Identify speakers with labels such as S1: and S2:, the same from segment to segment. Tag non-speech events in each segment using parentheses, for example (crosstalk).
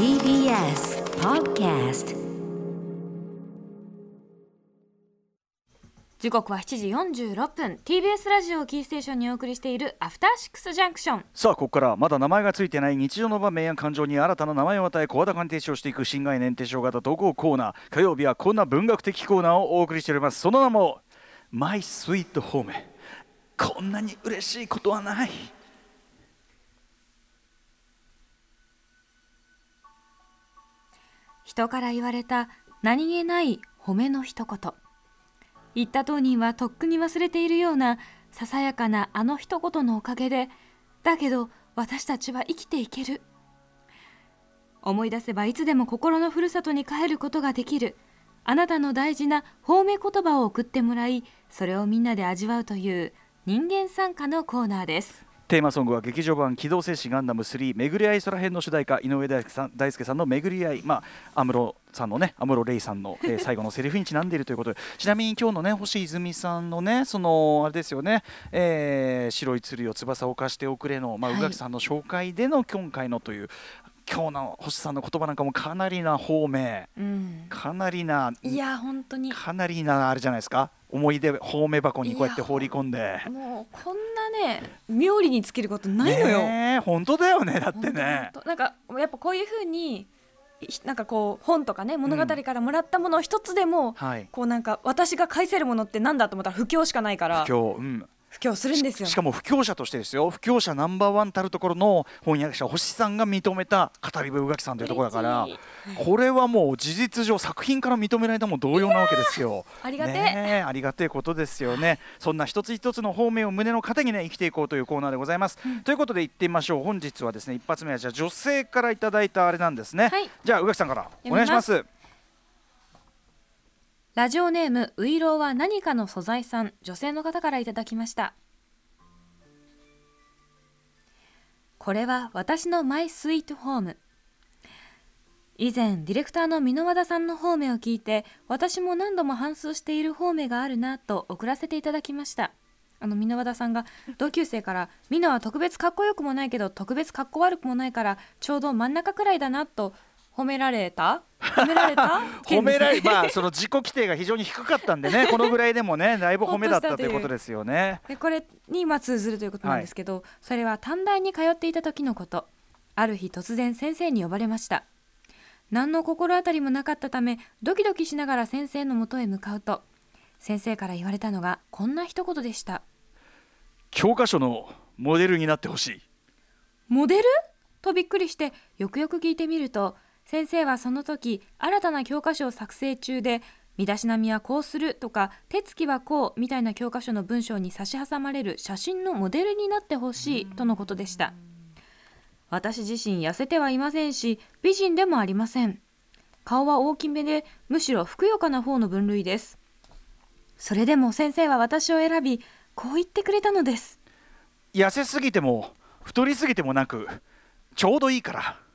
S1: TBS Podcast
S2: 時刻は7時46分。TBS ラジオキーステーションにお送りしているアフターシックスジャンクション。
S3: さあここからまだ名前がついてない日常の場面や感情に新たな名前を与え声高に提唱していく新概念提唱型投稿コーナー。火曜日はこんな文学的コーナーをお送りしております。その名も「マイスイートホーム」こんなに嬉しいことはない。
S2: 人から言われた何気ない褒めの一言。言った当人はとっくに忘れているようなささやかなあの一言のおかげでだけど私たちは生きていける。思い出せばいつでも心のふるさとに帰ることができる。あなたの大事な褒め言葉を送ってもらいそれをみんなで味わうという人間参加のコーナーです。
S3: テーマソングは劇場版「機動戦士ガンダム3巡り合い空編」の主題歌井上大輔さん大輔さんの「巡り合い」まあ安室さんのね安室レイさんの、えー (laughs) 最後のセリフにちなんでいるということで。ちなみに今日のね星泉さんのねそのあれですよね、えー白い鶴よ翼を貸しておくれの、まあ、
S2: はい
S3: 宇垣さんの紹介での今回のという今日の星さんの言葉なんかもかなりな方面
S2: うん。
S3: かなりない
S2: や本当に。
S3: かなりなあれじゃないですか？思い出褒め箱にこうやって放り込んで。
S2: もうこんなね妙利につけることないのよ、
S3: 本当だよねだってね。
S2: なんかやっぱこういうふうにひなんかこう本とかね物語からもらったものを一つでも、
S3: はい。
S2: こうなんか私が返せるものってなんだと思ったら不況しかないから。
S3: 不況うん
S2: 布教するんですよ
S3: しかも不況者としてですよ不況者ナンバーワンたるところの翻訳者星さんが認めた語り部宇垣さんというところだから
S2: 嬉しい
S3: これはもう事実上作品から認められたも同様なわけですよ。
S2: ありがてえ
S3: ありがてえことですよね。そんな一つ一つの方面を胸の糧にね生きていこうというコーナーでございます。ということで行ってみましょう。本日はですね一発目はじゃあ女性からいただいたあれなんですね。
S2: はい
S3: じゃあ宇垣さんからお願いします。
S2: ラジオネームウイローは何かの素材さん女性の方からいただきました。これは私のマイスイートホーム。以前ディレクターの箕輪田さんの方面を聞いて私も何度も反芻している方面があるなと送らせていただきました。あの箕輪田さんが同級生から「ミナは特別かっこよくもないけど特別かっこ悪くもないからちょうど真ん中くらいだな」と褒められた？褒められた？(laughs)
S3: 褒められまあその自己規定が非常に低かったんでね。(laughs) このぐらいでもねだいぶ褒めだったということですよね。
S2: でこれにまあ通ずるということなんですけど、それは短大に通っていた時のこと。ある日突然先生に呼ばれました。何の心当たりもなかったためドキドキしながら先生のもとへ向かうと。先生から言われたのがこんな一言でした。
S3: 教科書のモデルになってほしい。
S2: モデル？とびっくりしてよくよく聞いてみると先生はその時新たな教科書を作成中で身だしなみはこうするとか手つきはこうみたいな教科書の文章に差し挟まれる写真のモデルになってほしいとのことでした私自身痩せてはいませんし美人でもありません。顔は大きめでむしろふくよかな方の分類です。それでも先生は私を選びこう言ってくれたのです。
S3: 痩せすぎても太りすぎてもなくちょうどいいから。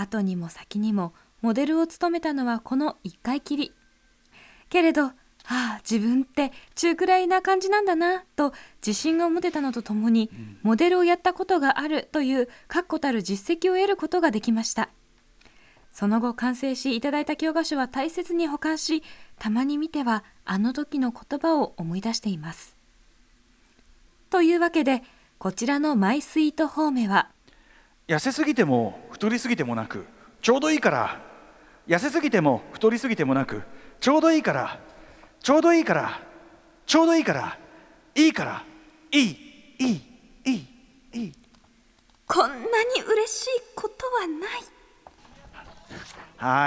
S2: 後にも先にもモデルを務めたのはこの一回きり。けれどああ自分って中くらいな感じなんだなと自信が持てたのとともに、モデルをやったことがあるという確固たる実績を得ることができました。その後完成しいただいた教科書は大切に保管したまに見てはあの時の言葉を思い出しています。というわけでこちらのマイスイートホーメは
S3: 痩せすぎても太りすぎてもなくちょうどいいから痩せすぎても太りすぎてもなくちょうどいいからちょうどいいからちょうどいいからいいからいいいいいいいい。
S2: こんなに嬉しいことはない。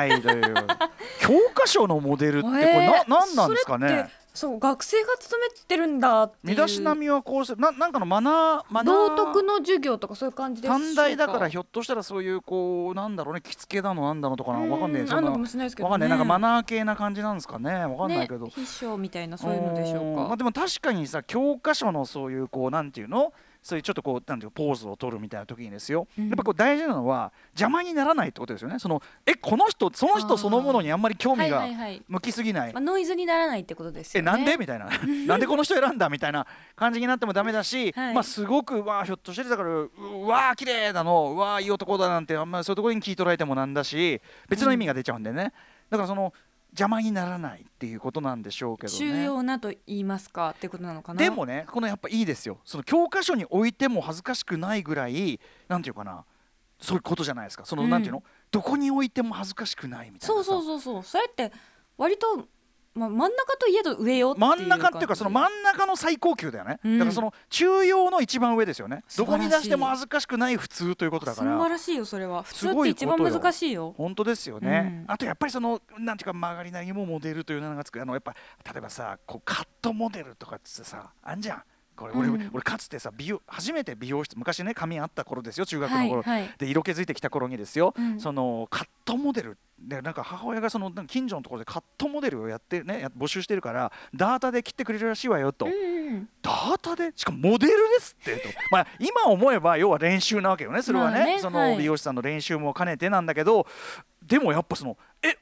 S3: はいという。(laughs) 教科書のモデルってこれ (laughs)
S2: えー
S3: な何なんですかね？
S2: そう学生が勤めてるんだっていう。
S3: 身だしなみはこうする。ななんかのマナーマナー。
S2: 道徳の授業とかそういう感じです。
S3: 短大だからひ
S2: ょ
S3: ょっとしたらそういうこうなんだろうね着付けだのなんだのとかなわかんない
S2: うんあんのかもしれないですけどね。
S3: わかんないなんかマナー系な感じなんですかね。わかんないけど、
S2: ね、必勝みたいなそういうのでしょうか。
S3: ん。まあ、でも確かにさ教科書のそういうこうなんていうの？そういうちょっとこうなんていうかポーズを取るみたいな時にですよ、
S2: うん。
S3: やっぱこう大事なのは邪魔にならないってことですよね。そのえこの人その人そのものにあんまり興味
S2: はい
S3: が
S2: はいはい。
S3: 向きすぎない、
S2: まあ、ノイズにならないってことです
S3: え
S2: よね。
S3: なんでみたいな。(laughs) なんでこの人選んだみたいな感じになってもダメだし、(laughs)
S2: はい。
S3: まあすごくわあひょっとしてだからううわあ綺麗だのうわあいい男だなんてあんまりそういうところに聞い取られてもなんだし別の意味が出ちゃうんでね、だからその邪魔にならないっていうことなんでしょうけどね。
S2: 重要なと言いますかってことなのかな？
S3: でもねこのやっぱいいですよ。その教科書に置いても恥ずかしくないぐらいなんていうかなそういうことじゃないですか。その、
S2: うん。
S3: なんていうの？どこに置いても恥ずかしくないみたいな
S2: そうそう
S3: う
S2: そうそう。それって割と、まあ、真ん中といえど上よ
S3: 真ん中っていうかその
S2: 感
S3: 真ん中の最高級だよね、
S2: うん。
S3: だからその中庸の一番上ですよね。どこに出しても恥ずかしくない普通ということだか
S2: じ素晴
S3: ら
S2: らしいよそれは。普通
S3: す
S2: って一番難しいよ
S3: 本当ですよね、
S2: うん。
S3: あとやっぱりそのなんていうか曲がりなりにもモデルという名がつくあのやっぱ例えばさこうカットモデルとかってさあんじゃんこれ俺,、
S2: うん。
S3: 俺かつてさ美容初めて美容室昔ね髪あった頃ですよ中学の頃、
S2: はいはい。
S3: で色気づいてきた頃にですよ、
S2: うん。
S3: そのカットモデル。でなんか母親がその近所のところでカットモデルをやってねや募集してるからダータで切ってくれるらしいわよと、
S2: うんうん
S3: ダータで？しかもモデルですってと。まあ今思えば要は練習なわけよねそれはね,、
S2: まあね
S3: そ
S2: はい。
S3: の美容師さんの練習も兼ねてなんだけどでもやっぱそのえ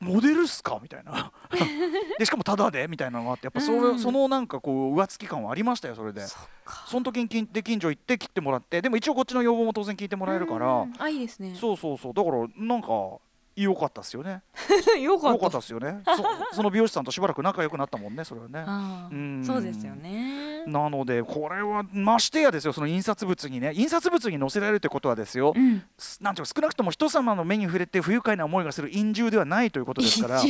S3: モデルっすか？みたいな。(laughs) でしかもタダでみたいなのがあってやっぱそれ、
S2: うん。
S3: そのなんかこう上付き感はありましたよそれで。
S2: そ
S3: の時に近で近所行って切ってもらってでも一応こっちの要望も当然聞いてもらえるから、
S2: うん。あいいですね。
S3: そうそうそう。だからなんか良かったっすよね。(laughs) 良かった。っすよね。そその美容師さんとしばらく仲良くなったもんねそれはね。うん。
S2: そうですよね。
S3: なのでこれはましてやですよその印刷物にね。印刷物に載せられるってことはですよ、
S2: うん。
S3: すなんていうか少なくとも人様の目に触れて不愉快な思いがする印重ではないということですから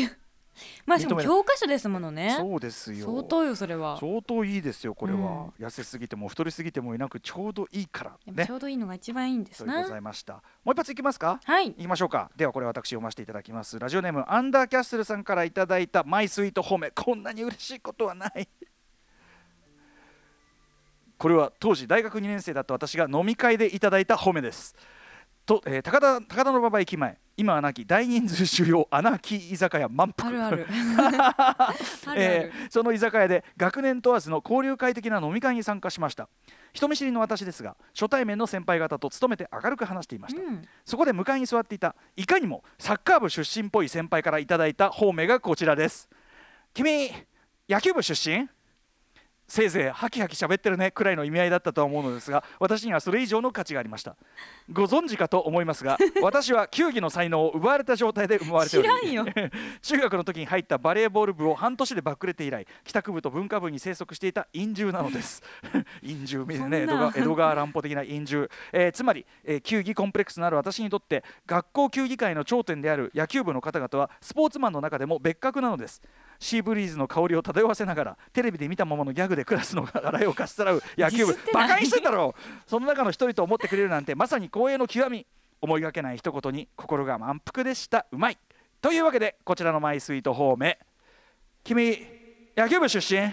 S2: まあしかも教科書ですものね。
S3: そうですよ。
S2: 相当よそれは。
S3: 相当いいですよこれは、痩せすぎても太りすぎてもいなくちょうどいいからね。
S2: ちょうどいいのが一番いいんです
S3: というござ
S2: ない
S3: ました。もう一発いきますか？
S2: はい。
S3: いきましょうか。ではこれ私読ませていただきます。ラジオネームアンダーキャッスルさんからいただいたマイスイート褒め。こんなに嬉しいことはない。これは当時大学2年生だった私が飲み会でいただいた褒めですと、えー高田高田馬場駅前今はなき大人数収容アナーキー居酒屋満腹。その居酒屋で学年問わずの交流会的な飲み会に参加しました。人見知りの私ですが初対面の先輩方と勤めて明るく話していました、
S2: うん。
S3: そこで向かいに座っていたいかにもサッカー部出身っぽい先輩からいただいた方面がこちらです。君野球部出身？せいぜいハキハキ喋ってるねくらいの意味合いだったとは思うのですが私にはそれ以上の価値がありました。ご存知かと思いますが私は球技の才能を奪われた状態で生まれており (laughs) 中学の時に入ったバレーボール部を半年でバックれて以来帰宅部と文化部に生息していた陰獣なのです。(laughs) 陰獣見るね江戸江戸川乱歩的な陰獣、えーつまり、えー球技コンプレックスのある私にとって学校球技界の頂点である野球部の方々はスポーツマンの中でも別格なのですシーブリーズの香りを漂わせながらテレビで見たままのギャグでクラスの笑いをかっさらう野球部。バカにしてんだろう。その中の一人と思ってくれるなんてまさに光栄の極み。思いがけない一言に心が満腹でした。うまい。というわけでこちらのマイスイート方面。君野球部出身？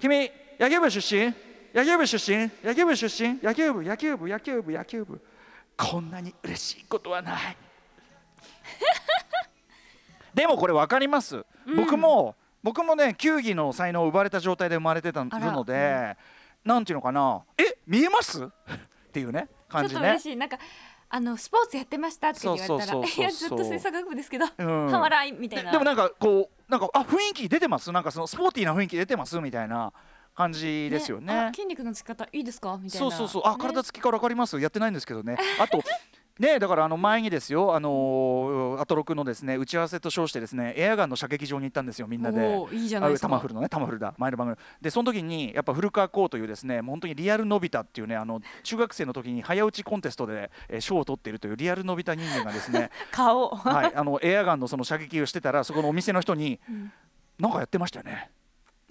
S3: 君野球部出身？野球部出身？野球部出身？野球部野球部野球部野球部。こんなに嬉しいことはない。(laughs) でもこれ分かります、僕も僕もね球技の才能を奪われた状態で生まれてたので、なんていうのかなえ見えます？っていうね
S2: ちょっと
S3: 感じね
S2: 嬉しい。なんかあのスポーツやってましたって言われたらいやずっと吹奏楽部ですけど
S3: うん。
S2: はまらいみたいな。
S3: ででもなんかこうなんかあ雰囲気出てます？なんかそのスポーティーな雰囲気出てます？みたいな。感じですよね
S2: あ筋肉のつき方いいですか？みたいな。
S3: そうそうそう。あ、
S2: ね。
S3: 体つきから分かります？やってないんですけどね。あとねだからあの前にですよあのーアトロクのですね打ち合わせと称してですねエアガンの射撃場に行ったんですよみんなで。
S2: いいじゃないですか。
S3: あタマフルのねタマフルだ。前の番組。でその時にやっぱ古川光というですねもう本当にリアルのび太っていうねあの中学生の時に早打ちコンテストで、えー賞を取っているというリアルのび太人間がですね (laughs)
S2: 顔。
S3: はいあのエアガンのその射撃をしてたらそこのお店の人に
S2: うん。
S3: なんかやってましたよね。
S2: う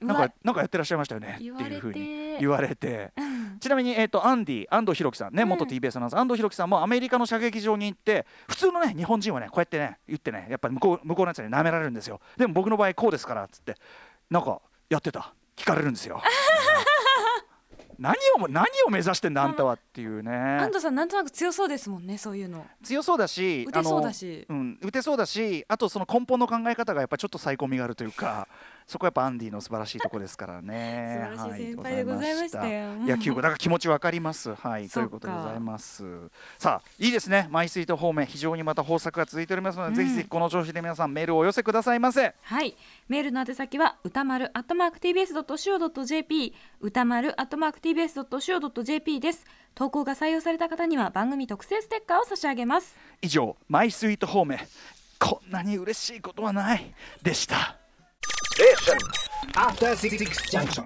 S3: なんか
S2: わ。
S3: なんかやってらっしゃいましたよねっていうふうに言われて。ちなみに、えー、とアンディ安藤弘樹さんね元
S2: うん。
S4: TBS
S3: TBS アナウンサー、安藤弘樹さんもアメリカの射撃場に行って普通のね日本人はねこうやってね言ってねやっぱり向こう向こうのやつに舐められるんですよ。でも僕の場合こうですからっつってなんかやってた。聞かれるんですよ何を何を目指してんだあんたはっていうね。
S2: 安藤さんなんとなく強そうですもんねそういうの。
S3: 強そうだし
S2: 打てそうだし。
S3: うん、打てそうだしあとその根本の考え方がやっぱちょっとサイコミがあるというかそこはやっぱアンディの素晴らしいとこですからね。
S2: 素晴らしい先輩でございましたよ。
S3: はい野球部だから気持ちわかります。はいといううことでございます。さあいいですね。マイスイート方面非常にまた豊作が続いておりますので、
S2: うん。
S3: ぜひぜひこの調子で皆さんメールをお寄せくださいませ。
S2: はい。メールの宛先は歌丸アットマーク TBS.CO.JP 歌丸アットマーク TBS.CO.JP です。投稿が採用された方には番組特製ステッカーを差し上げます。
S3: 以上マイスイート方面こんなに嬉しいことはない。でした。
S1: After Six Junction.